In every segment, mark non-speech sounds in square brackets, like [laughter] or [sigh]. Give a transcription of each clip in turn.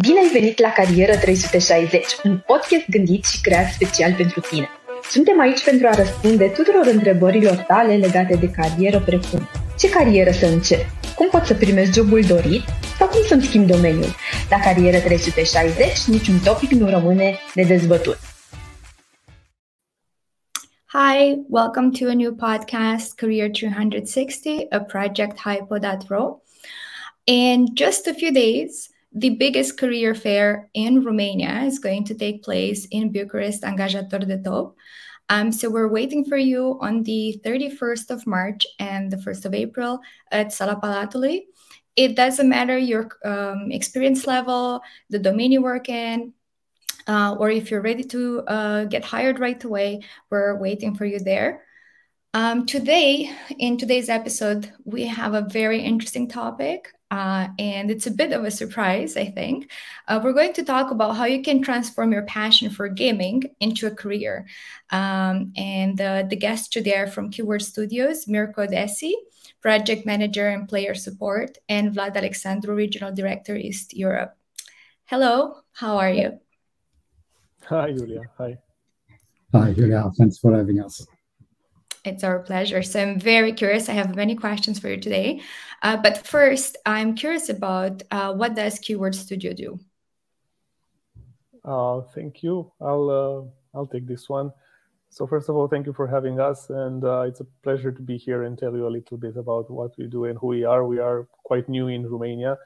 Bine ai venit la Carieră 360, un podcast gândit și creat special pentru tine. Suntem aici pentru a răspunde tuturor întrebărilor tale legate de carieră, precum ce carieră să încep, cum pot să primesc jobul dorit sau cum să-mi schimb domeniul. La Carieră 360 niciun topic nu rămâne nedezbătut. Hi, welcome to a new podcast, Career 360, a project hypo.ro. In just a few days, the biggest career fair in Romania is going to take place in Bucharest, Angajator de Top. Um, so we're waiting for you on the 31st of March and the 1st of April at Sala Palatului. It doesn't matter your um, experience level, the domain you work in, uh, or if you're ready to uh, get hired right away, we're waiting for you there. Um, today, in today's episode, we have a very interesting topic, uh, and it's a bit of a surprise, I think. Uh, we're going to talk about how you can transform your passion for gaming into a career. Um, and uh, the guests today are from Keywords Studios, Mirko Dessi, project manager and player support, and Vlad Alexandru, regional director, East Europe. Hello, how are you? Hi, Julia. Hi. Hi, Julia. Thanks for having us. It's our pleasure. So I'm very curious. I have many questions for you today. Uh, but first, I'm curious about uh, what does Keyword Studio do? Uh, thank you. I'll uh, I'll take this one. So first of all, thank you for having us, and uh, it's a pleasure to be here and tell you a little bit about what we do and who we are. We are quite new in Romania.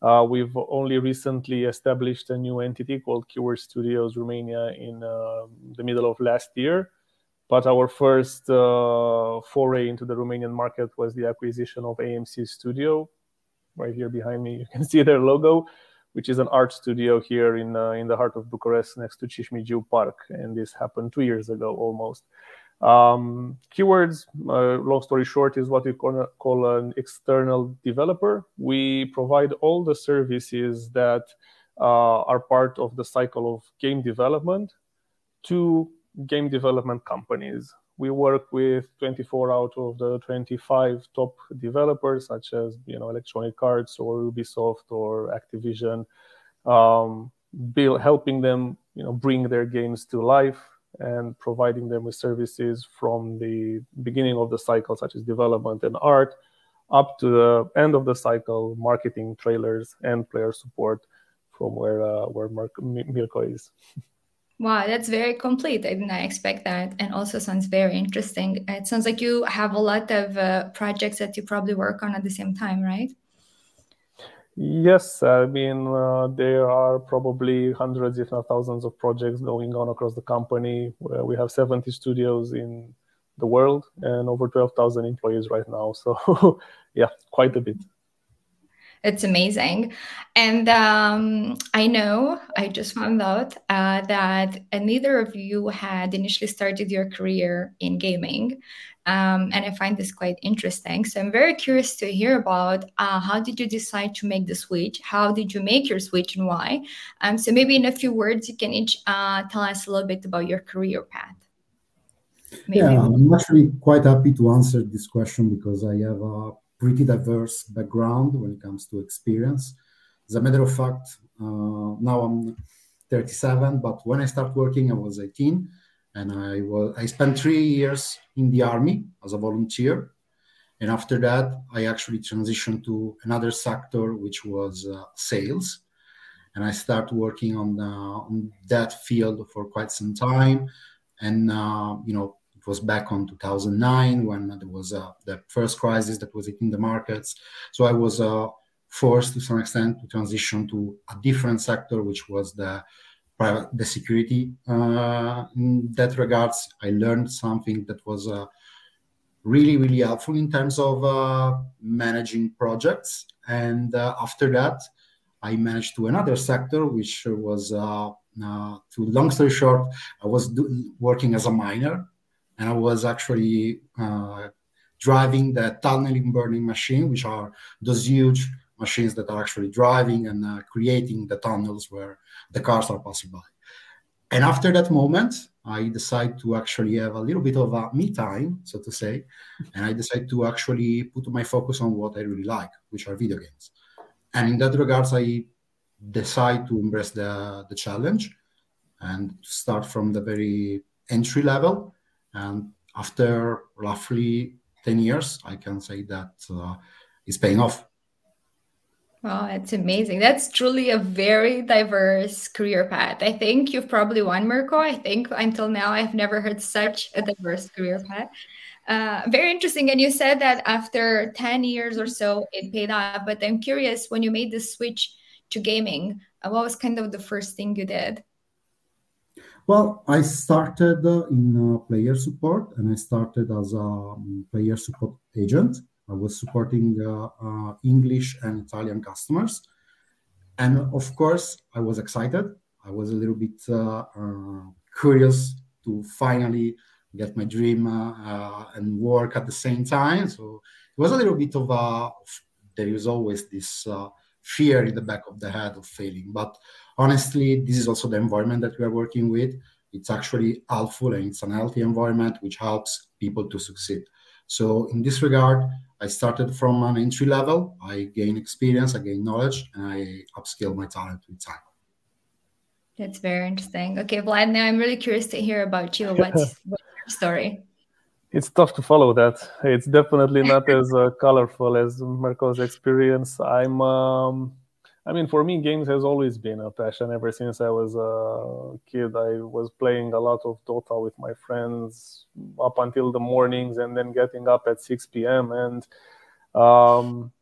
Uh, we've only recently established a new entity called Keywords Studios Romania in the middle of last year but our first uh, foray into the Romanian market was the acquisition of AMC Studio. Right here behind me, you can [laughs] see their logo, which is an art studio here in uh, in the heart of Bucharest, next to Cismigiu Park. And this happened two years ago almost. Um, keywords, uh, long story short, is what we call, call an external developer. We provide all the services that uh, are part of the cycle of game development to game development companies. We work with 24 out of the 25 top developers, such as you know Electronic Arts or Ubisoft or Activision, um, build, helping them you know bring their games to life and providing them with services from the beginning of the cycle, such as development and art, up to the end of the cycle, marketing, trailers, and player support, from where uh, where Mirko is. [laughs] Wow, that's very complete. I did not expect that. And also sounds very interesting. It sounds like you have a lot of uh, projects that you probably work on at the same time, right? Yes, I mean, uh, there are probably hundreds, if not thousands, of projects going on across the company. we have 70 studios in the world and over 12,000 employees right now. So, [laughs] yeah, quite a bit. It's amazing. And um, I know, I just found out uh, that neither of you had initially started your career in gaming. Um, and I find this quite interesting. So I'm very curious to hear about uh, how did you decide to make the switch? How did you make your switch and why? Um, so maybe in a few words, you can each uh, tell us a little bit about your career path. Maybe. Yeah, I'm actually quite happy to answer this question because I have a pretty diverse background when it comes to experience. As a matter of fact, uh, now I'm 37, but when I started working, I was 18, and I was I spent three years in the army as a volunteer, and after that, I actually transitioned to another sector, which was uh, sales, and I started working on, uh, on that field for quite some time, and uh, you know it was back on 2009 when there was uh, the first crisis that was hitting the markets. So I was uh, forced to some extent to transition to a different sector, which was the private, the security. Uh, in that regards, I learned something that was uh, really, really helpful in terms of uh, managing projects. And uh, after that, I managed to another sector, which was, uh, uh, to long story short, I was do- working as a miner and I was actually uh, driving the tunneling boring machine, which are those huge machines that are actually driving and uh, creating the tunnels where the cars are passing by. And after that moment, I decided to actually have a little bit of a me time, so to say, and I decided to actually put my focus on what I really like, which are video games. And in that regards, I decide to embrace the, the challenge and start from the very entry level. And after roughly 10 years, I can say that uh, it's paying off. Wow, that's amazing. That's truly a very diverse career path. I think you've probably won, Mirko. I think until now I've never heard such a diverse career path. Uh, very interesting. And you said that after 10 years or so, it paid off. But I'm curious, when you made the switch to gaming, uh, what was kind of the first thing you did? Well, I started uh, in uh, player support and I started as a um, player support agent. I was supporting uh, English and Italian customers. And of course, I was excited. I was a little bit curious to finally get my dream and work at the same time. So it was a little bit of a, there is always this fear in the back of the head of failing. But honestly, this is also the environment that we are working with. It's actually helpful and it's an healthy environment which helps people to succeed. So in this regard, I started from an entry level. I gain experience, I gain knowledge, and I upskill my talent with time. That's very interesting. Okay, Vlad, now I'm really curious to hear about you. [laughs] What's, what's your story? It's tough to follow that. It's definitely not [laughs] as uh, colorful as Mirko's experience. I'm, um, I mean, for me, games has always been a passion ever since I was a kid. I was playing a lot of Dota with my friends up until the mornings and then getting up at 6 p.m. And um,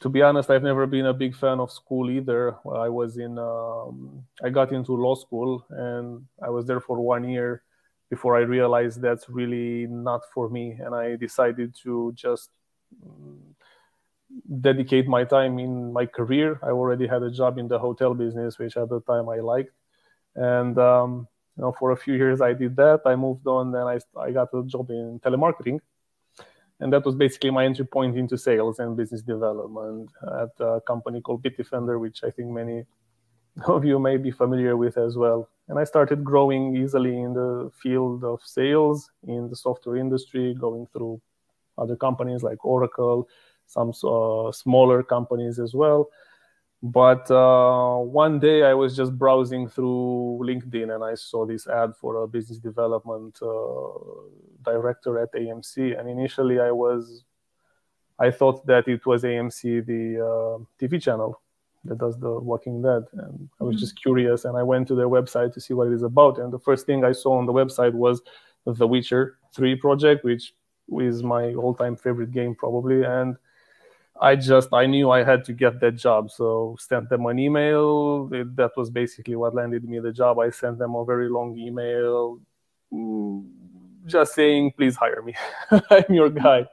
to be honest, I've never been a big fan of school either. I was in, um, I got into law school and I was there for one year before I realized that's really not for me. And I decided to just dedicate my time in my career. I already had a job in the hotel business, which at the time I liked. And um, you know, for a few years I did that. I moved on, then I, I got a job in telemarketing. And that was basically my entry point into sales and business development at a company called Bitdefender, which I think many [laughs] of you may be familiar with as well. And I started growing easily in the field of sales in the software industry, going through other companies like Oracle, some uh, smaller companies as well. But uh, one day I was just browsing through LinkedIn and I saw this ad for a business development uh, director at AMC. And initially I was, I thought that it was AMC, the uh, TV channel that does the Walking Dead. And I was mm-hmm. just curious and I went to their website to see what it is about. And the first thing I saw on the website was the Witcher 3 project, which is my all time favorite game probably. And I just I knew I had to get that job, so sent them an email. It, that was basically what landed me the job. I sent them a very long email, mm, just saying, "Please hire me. [laughs] I'm your guy."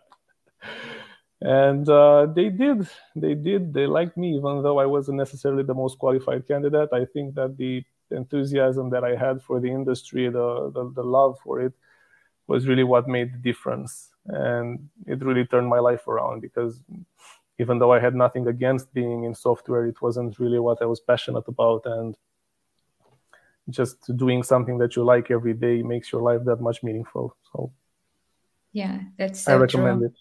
And uh, they did. They did. They liked me, even though I wasn't necessarily the most qualified candidate. I think that the enthusiasm that I had for the industry, the, the, the love for it, was really what made the difference and it really turned my life around because even though I had nothing against being in software, it wasn't really what I was passionate about. And just doing something that you like every day makes your life that much meaningful. So, yeah, that's so I recommend true. it.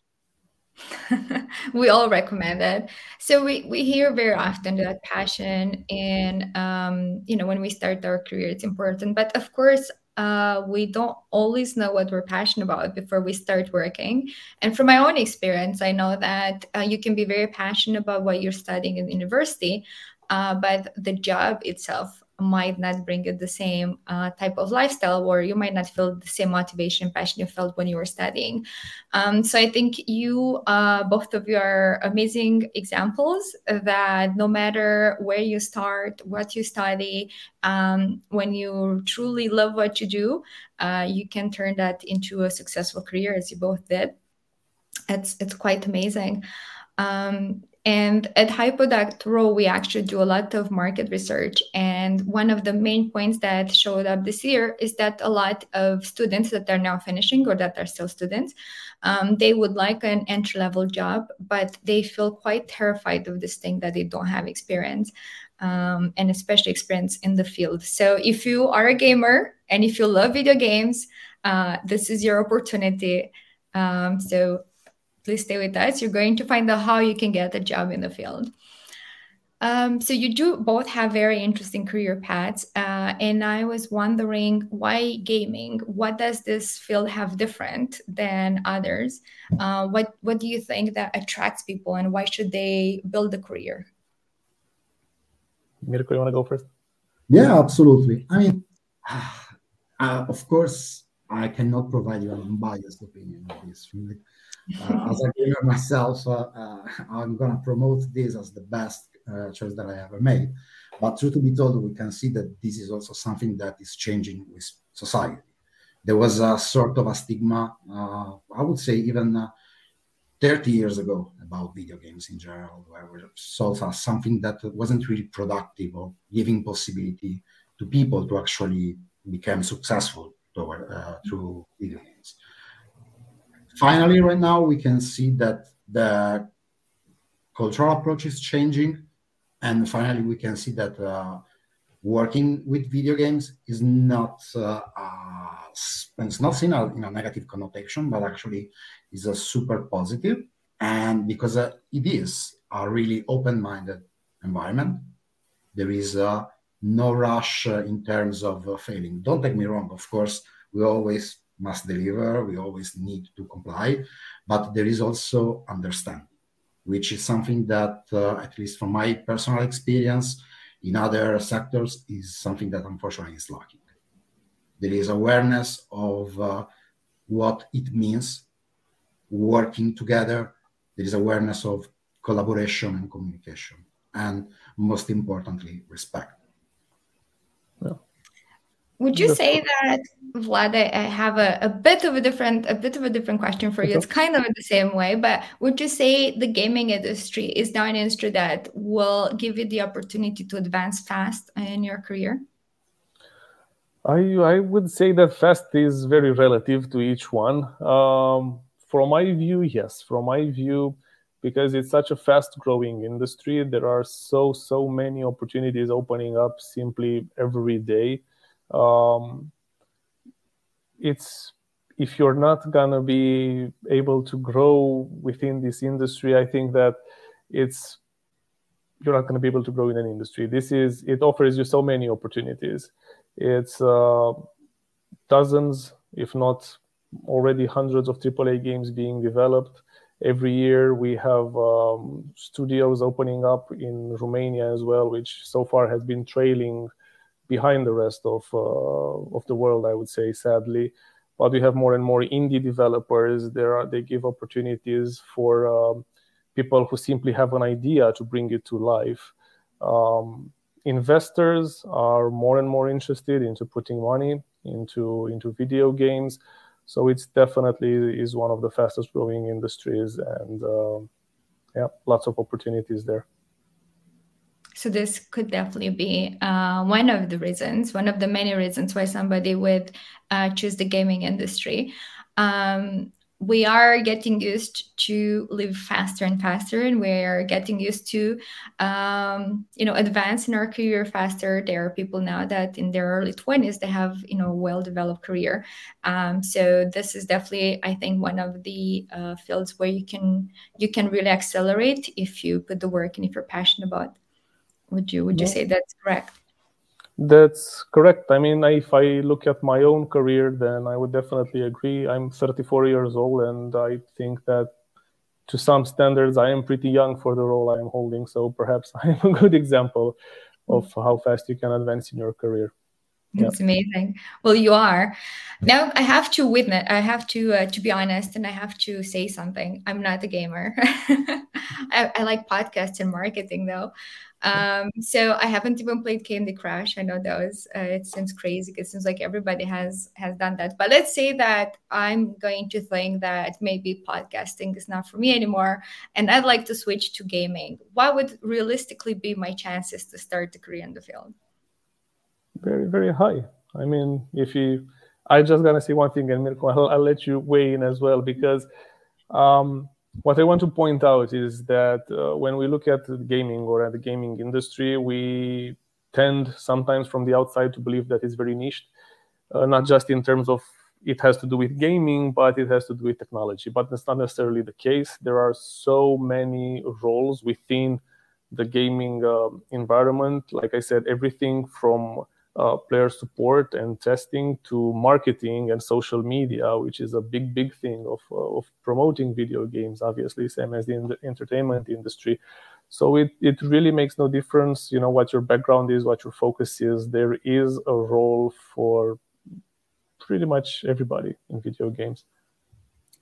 [laughs] we all recommend it. So we we hear very often that passion and um, you know when we start our career, it's important. But of course, uh, we don't always know what we're passionate about before we start working. And from my own experience, I know that uh, you can be very passionate about what you're studying in university, uh, but the job itself might not bring you the same uh, type of lifestyle or you might not feel the same motivation and passion you felt when you were studying. Um, so i think you uh, both of you are amazing examples that no matter where you start what you study um, when you truly love what you do uh, you can turn that into a successful career as you both did. It's it's quite amazing. Um, and at Hipo.ro, we actually do a lot of market research. And one of the main points that showed up this year is that a lot of students that are now finishing or that are still students, um, they would like an entry level job, but they feel quite terrified of this thing that they don't have experience. Um, and especially experience in the field. So, if you are a gamer and if you love video games, uh, this is your opportunity. Um, so, please stay with us. You're going to find out how you can get a job in the field. Um, so you do both have very interesting career paths, uh, and I was wondering why gaming. What does this field have different than others? Uh, what What do you think that attracts people, and why should they build a career? Mirko, you want to go first? Yeah, absolutely. I mean, [sighs] uh, of course, I cannot provide you an unbiased opinion of this. Right? As a gamer myself, uh, uh I'm going to promote this as the best uh, choice that I ever made. But truth to be told, we can see that this is also something that is changing with society. There was a sort of a stigma, uh, I would say, even uh, 30 years ago about video games in general, where we saw something that wasn't really productive or giving possibility to people to actually become successful toward, uh, through video games. Finally, right now, we can see that the cultural approach is changing and finally, we can see that uh, working with video games is not uh, uh, it's not seen in a negative connotation, but actually is a super positive. And because uh, it is a really open-minded environment, there is uh, no rush uh, in terms of uh, failing. Don't take me wrong. Of course, we always must deliver. We always need to comply, but there is also understanding which is something that, uh, at least from my personal experience in other sectors, is something that unfortunately is lacking. There is awareness of uh, what it means working together. There is awareness of collaboration and communication, and most importantly, respect. Would you say that, Vlad? I have a, a bit of a different a bit of a different question for you. It's kind of the same way, but would you say the gaming industry is now an industry that will give you the opportunity to advance fast in your career? I I would say that fast is very relative to each one. Um, from my view, yes. From my view, because it's such a fast growing industry, there are so so many opportunities opening up simply every day um, it's if you're not gonna be able to grow within this industry, I think that it's you're not to be able to grow in an industry. This is it offers you so many opportunities. It's uh, dozens, if not already hundreds of AAA games being developed. Every year we have um, studios opening up in Romania as well, which so far has been trailing behind the rest of uh, of the world, I would say, sadly. But we have more and more indie developers. There are they give opportunities for um, people who simply have an idea to bring it to life. Um, investors are more and more interested into putting money into into video games. So it's definitely is one of the fastest growing industries, and uh, yeah, lots of opportunities there. So this could definitely be uh, one of the reasons, one of the many reasons why somebody would uh, choose the gaming industry. Um, we are getting used to live faster and faster and we're getting used to um, you know advance in our career faster there are people now that in their early 20s they have you know well developed career um, so this is definitely i think one of the uh, fields where you can you can really accelerate if you put the work and if you're passionate about would you would you say that's correct? That's correct. I mean, if I look at my own career, then I would definitely agree. I'm 34 years old, and I think that to some standards, I am pretty young for the role I am holding. So perhaps [laughs] I am a good example mm. of how fast you can advance in your career. It's yeah. amazing. Well, you are. Now I have to witness. I have to uh, to be honest, and I have to say something. I'm not a gamer. [laughs] I, I, like podcasts and marketing, though. Um, so I haven't even played Candy Crush. I know that was uh, it seems crazy. It seems like everybody has has done that. But let's say that I'm going to think that maybe podcasting is not for me anymore, and I'd like to switch to gaming. What would realistically be my chances to start a career in the field? Very very high. I mean, if you, I just gonna say one thing, and Mirko, I'll, I'll let you weigh in as well because. Um, what I want to point out is that uh, when we look at gaming or at the gaming industry, we tend sometimes from the outside to believe that it's very niche, uh, not just in terms of it has to do with gaming, but it has to do with technology. But that's not necessarily the case. There are so many roles within the gaming uh, environment. Like I said, everything from uh, player support and testing to marketing and social media, which is a big, big thing of, uh, of promoting video games, obviously, same as in the entertainment industry. So it, it really makes no difference, you know, what your background is, what your focus is. There is a role for pretty much everybody in video games.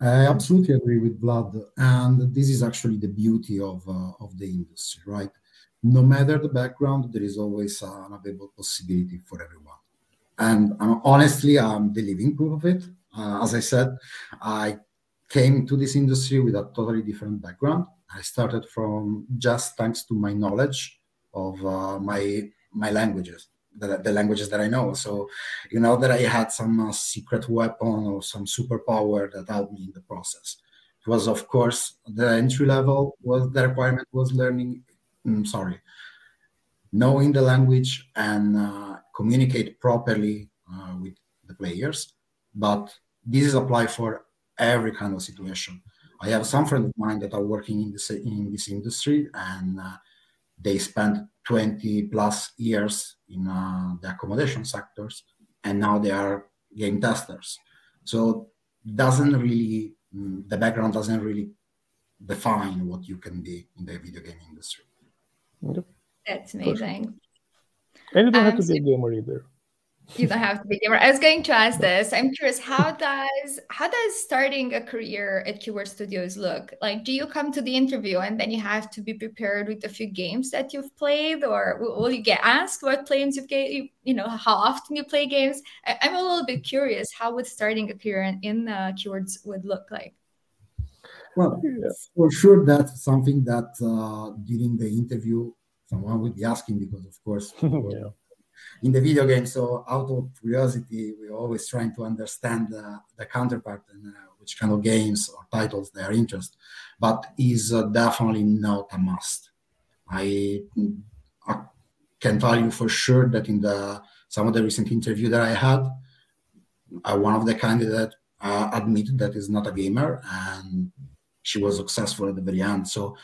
I absolutely agree with Vlad, and this is actually the beauty of uh, of the industry, right? No matter the background, there is always an available possibility for everyone. And um, honestly, I'm the living proof of it. Uh, as I said, I came to this industry with a totally different background. I started from just thanks to my knowledge of uh, my my languages, the, the, languages that I know. So, you know that I had some uh, secret weapon or some superpower that helped me in the process. It was, of course, the entry level was the requirement was learning mm, sorry, knowing the language and uh, communicate properly uh, with the players. But this is applied for every kind of situation. I have some friends of mine that are working in this in this industry, and uh, they spent 20 plus years in uh, the accommodation sectors, and now they are game testers. So doesn't really mm, the background doesn't really define what you can be in the video game industry. Yep. That's amazing. And you don't um, have to be a gamer either. You don't have to be a gamer. I was going to ask this. I'm curious, how does how does starting a career at Keywords Studios look? Like, do you come to the interview and then you have to be prepared with a few games that you've played, or will you get asked what games you've played? You know, how often you play games? I'm a little bit curious. How would starting a career in, in uh, Keywords would look like? Well, for sure, that's something that uh, during the interview someone would be asking because, of course, [laughs] yeah. in the video game. So, out of curiosity, we're always trying to understand uh, the counterpart and uh, which kind of games or titles they are interested. But is uh, definitely not a must. I, I can tell you for sure that in the some of the recent interview that I had, uh, one of the candidates uh, admitted that is not a gamer and she was successful at the very end. So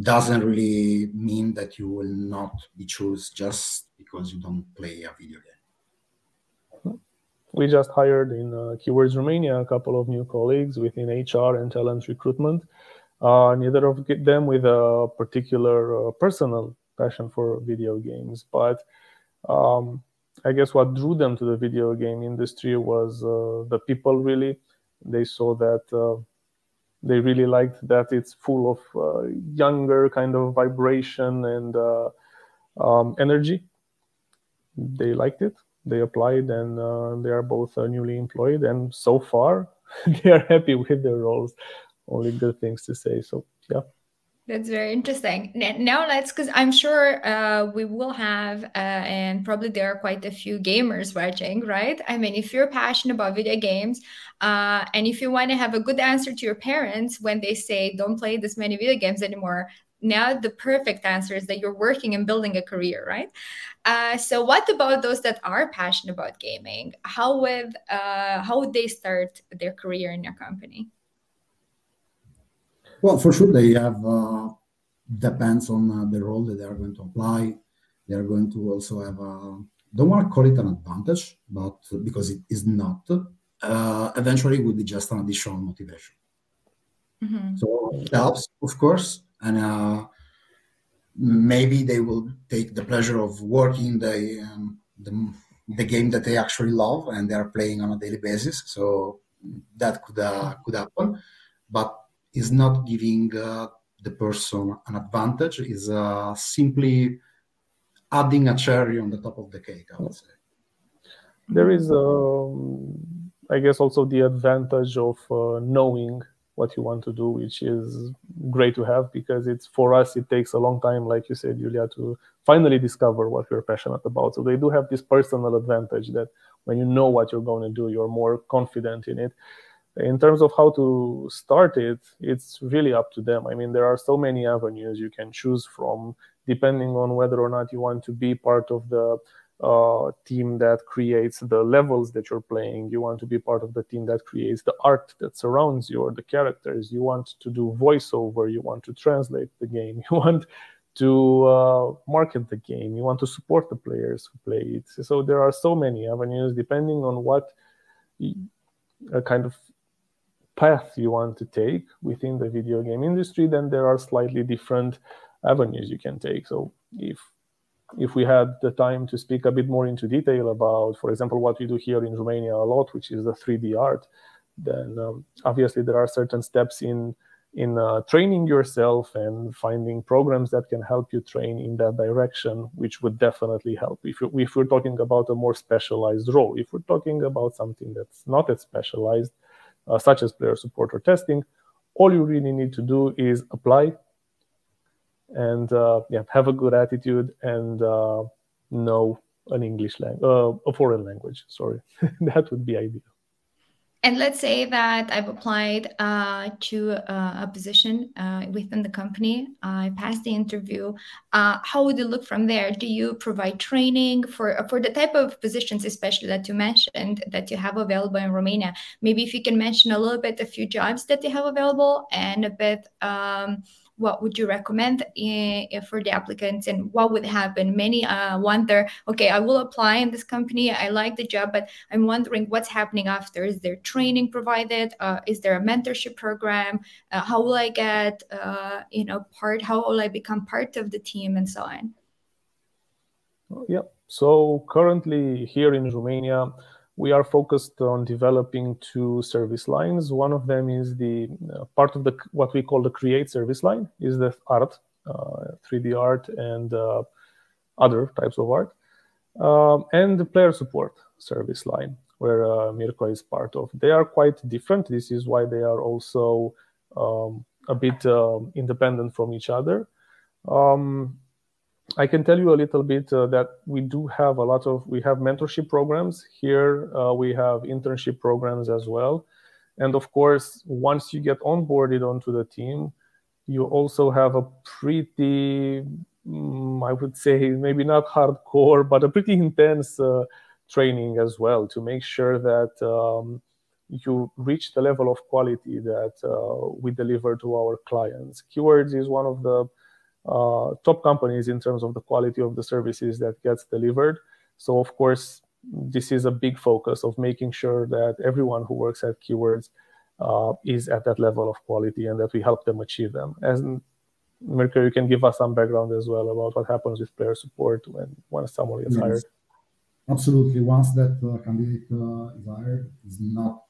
doesn't really mean that you will not be chosen just because you don't play a video game. We just hired in uh, Keywords Romania a couple of new colleagues within HR and talent recruitment. Uh, neither of them with a particular uh, personal passion for video games, but um, I guess what drew them to the video game industry was uh, the people. Really, they saw that uh, they really liked that it's full of uh, younger kind of vibration and uh, um, energy. They liked it. They applied, and uh, they are both uh, newly employed. And so far, [laughs] they are happy with their roles. Only good things to say. So yeah. That's very interesting. Now let's, because I'm sure uh, we will have, uh, and probably there are quite a few gamers watching, right? I mean, if you're passionate about video games, uh, and if you want to have a good answer to your parents when they say don't play this many video games anymore, now the perfect answer is that you're working and building a career, right? Uh, so, what about those that are passionate about gaming? How would uh, how would they start their career in your company? Well, for sure, they have uh, depends on uh, the role that they are going to apply. They are going to also have a don't want to call it an advantage, but because it is not, uh, eventually it will be just an additional motivation. Mm-hmm. So it helps, of course, and uh, maybe they will take the pleasure of working the, um, the the game that they actually love and they are playing on a daily basis. So that could uh, could happen, but is not giving uh, the person an advantage, is uh, simply adding a cherry on the top of the cake, I would say. There is, um, I guess, also the advantage of uh, knowing what you want to do, which is great to have because it's for us, it takes a long time, like you said, Julia, to finally discover what you're passionate about. So they do have this personal advantage that when you know what you're going to do, you're more confident in it in terms of how to start it it's really up to them. I mean there are so many avenues you can choose from depending on whether or not you want to be part of the uh, team that creates the levels that you're playing. You want to be part of the team that creates the art that surrounds you or the characters. You want to do voiceover. You want to translate the game. [laughs] You want to uh, market the game. You want to support the players who play it. So there are so many avenues depending on what kind of path you want to take within the video game industry. Then there are slightly different avenues you can take. So if if we had the time to speak a bit more into detail about, for example, what we do here in Romania a lot, which is the 3D art, then um, obviously there are certain steps in in uh, training yourself and finding programs that can help you train in that direction, which would definitely help. If, you, if we're talking about a more specialized role, if we're talking about something that's not as specialized, uh, such as player support or testing, all you really need to do is apply and uh, yeah, have a good attitude and uh, know an English language, uh, a foreign language. Sorry, [laughs] that would be ideal. And let's say that I've applied uh, to uh, a position uh, within the company. I passed the interview. Uh, how would it look from there? Do you provide training for for the type of positions, especially that you mentioned that you have available in Romania? Maybe if you can mention a little bit a few jobs that you have available and a bit. Um, what would you recommend in, for the applicants and what would happen? Many uh, wonder okay i will apply in this company i like the job but i'm wondering what's happening after. Is there training provided? Uh, is there a mentorship program? Uh, how will i get uh, you know part how will i become part of the team and so on? Yeah. So currently here in romania we are focused on developing two service lines. One of them is the uh, part of the what we call the create service line is the art, uh, 3D art, and uh, other types of art, um, and the player support service line where uh, Mirko is part of. They are quite different. This is why they are also um, a bit um, independent from each other. Um, I can tell you a little bit uh, that we do have a lot of we have mentorship programs here. Uh, we have internship programs as well, and of course, once you get onboarded onto the team, you also have a pretty, um, I would say, maybe not hardcore, but a pretty intense uh, training as well to make sure that um, you reach the level of quality that uh, we deliver to our clients. Keywords is one of the top companies in terms of the quality of the services that gets delivered. So of course, this is a big focus of making sure that everyone who works at Keywords uh, is at that level of quality and that we help them achieve them. And Mirko, you can give us some background as well about what happens with player support when, when someone gets hired. Absolutely. Once that uh, candidate uh, is hired, is not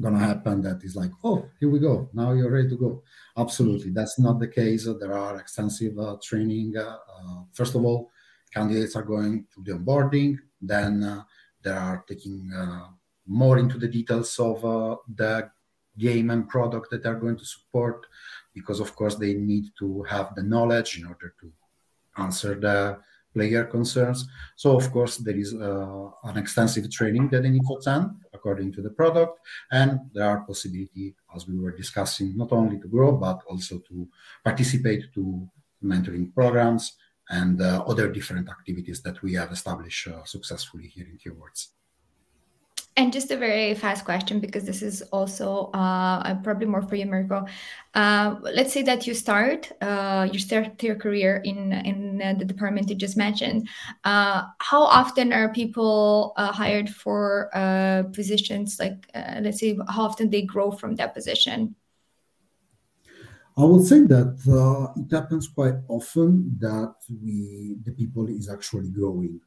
gonna happen that is like oh here we go. Now you're ready to go. Absolutely. That's not the case. There are extensive uh, training uh, uh, first of all candidates are going through the onboarding. Then uh, they are taking more into the details of the game and product that they're going to support because of course they need to have the knowledge in order to answer the player concerns. So of course there is uh, an extensive training that they need to attend according to the product, and there are possibility, as we were discussing, not only to grow but also to participate to mentoring programs and uh, other different activities that we have established uh, successfully here in Keywords. And just a very fast question, because this is also uh, probably more for you, Mirko. Uh, let's say that you start, uh, you start your career in in the department you just mentioned. Uh, how often are people uh, hired for uh, positions? Like, let's say, how often they grow from that position? I would say that it happens quite often that we the people is actually growing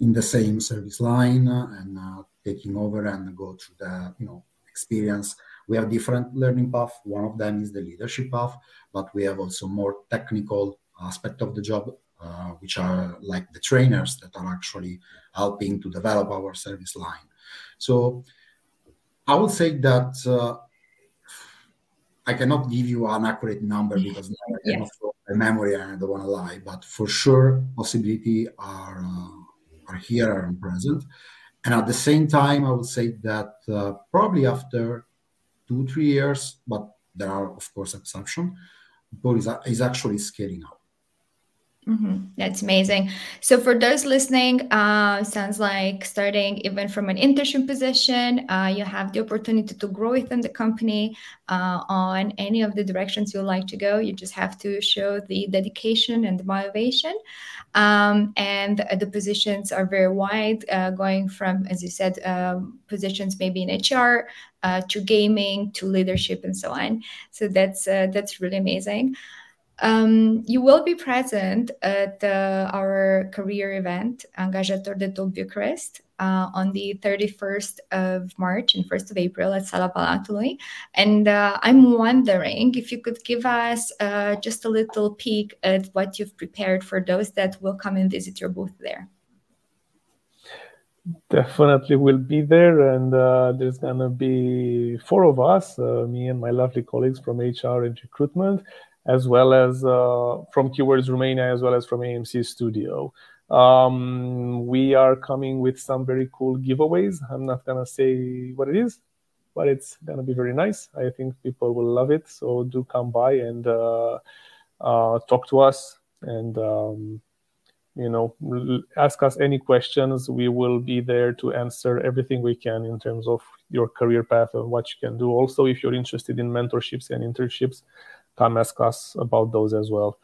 in the same service line and uh, taking over and go through the you know experience. We have different learning path. One of them is the leadership path but we have also more technical aspect of the job uh, which are like the trainers that are actually helping to develop our service line. So i would say that uh, i cannot give you an accurate number because now i cannot yes. memory and i don't want to lie but for sure possibility are uh, are here and present. And at the same time, I would say that uh, probably after two, three years, but there are, of course, exceptions, Paul is, is actually scaling up. Mm-hmm. That's amazing. So, for those listening, uh, sounds like starting even from an internship position, uh, you have the opportunity to grow within the company uh, on any of the directions you like to go. You just have to show the dedication and the motivation. Um, and the positions are very wide, uh, going from, as you said, um, positions maybe in HR uh, to gaming to leadership and so on. So that's uh, that's really amazing. Um, you will be present at our career event, Angajator de Top Bucharest, uh, on the 31st of March and 1st of April at Sala Palatului. And uh, I'm wondering if you could give us uh, just a little peek at what you've prepared for those that will come and visit your booth there. Definitely will be there, and uh, there's gonna be four of us, uh, me and my lovely colleagues from HR and recruitment as well as uh, from Keywords Romania, as well as from AMC Studio. Um, we are coming with some very cool giveaways. I'm not gonna say what it is, but it's gonna be very nice. I think people will love it. So do come by and uh, uh, talk to us, and um, you know, ask us any questions. We will be there to answer everything we can in terms of your career path and what you can do. Also, if you're interested in mentorships and internships, come ask us about those as well.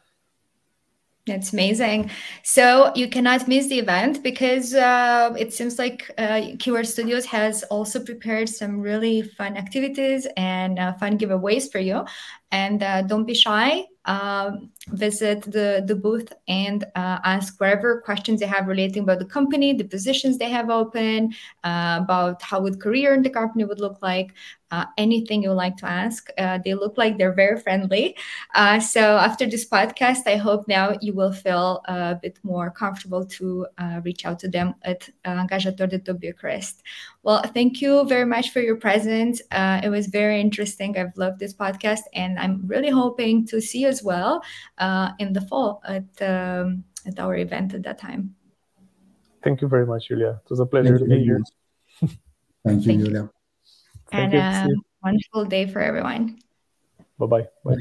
That's amazing. So you cannot miss the event because uh, it seems like uh, Keywords Studios has also prepared some really fun activities and uh, fun giveaways for you. And uh, don't be shy. Um, visit the, the booth and uh, ask whatever questions they have relating about the company, the positions they have open, uh, about how would career in the company would look like, uh, anything you would like to ask. Uh, they look like they're very friendly. Uh, so after this podcast, I hope now you will feel a bit more comfortable to uh, reach out to them at Angajator de Top Bucharest. Well, thank you very much for your presence. it was very interesting. I've loved this podcast, and I'm really hoping to see you as well uh, in the fall at um, at our event at that time. Thank you very much, Julia. It was a pleasure Thank to be here. [laughs] Thank you, Thank Julia. You. And a um, wonderful day for everyone. Bye-bye. Bye.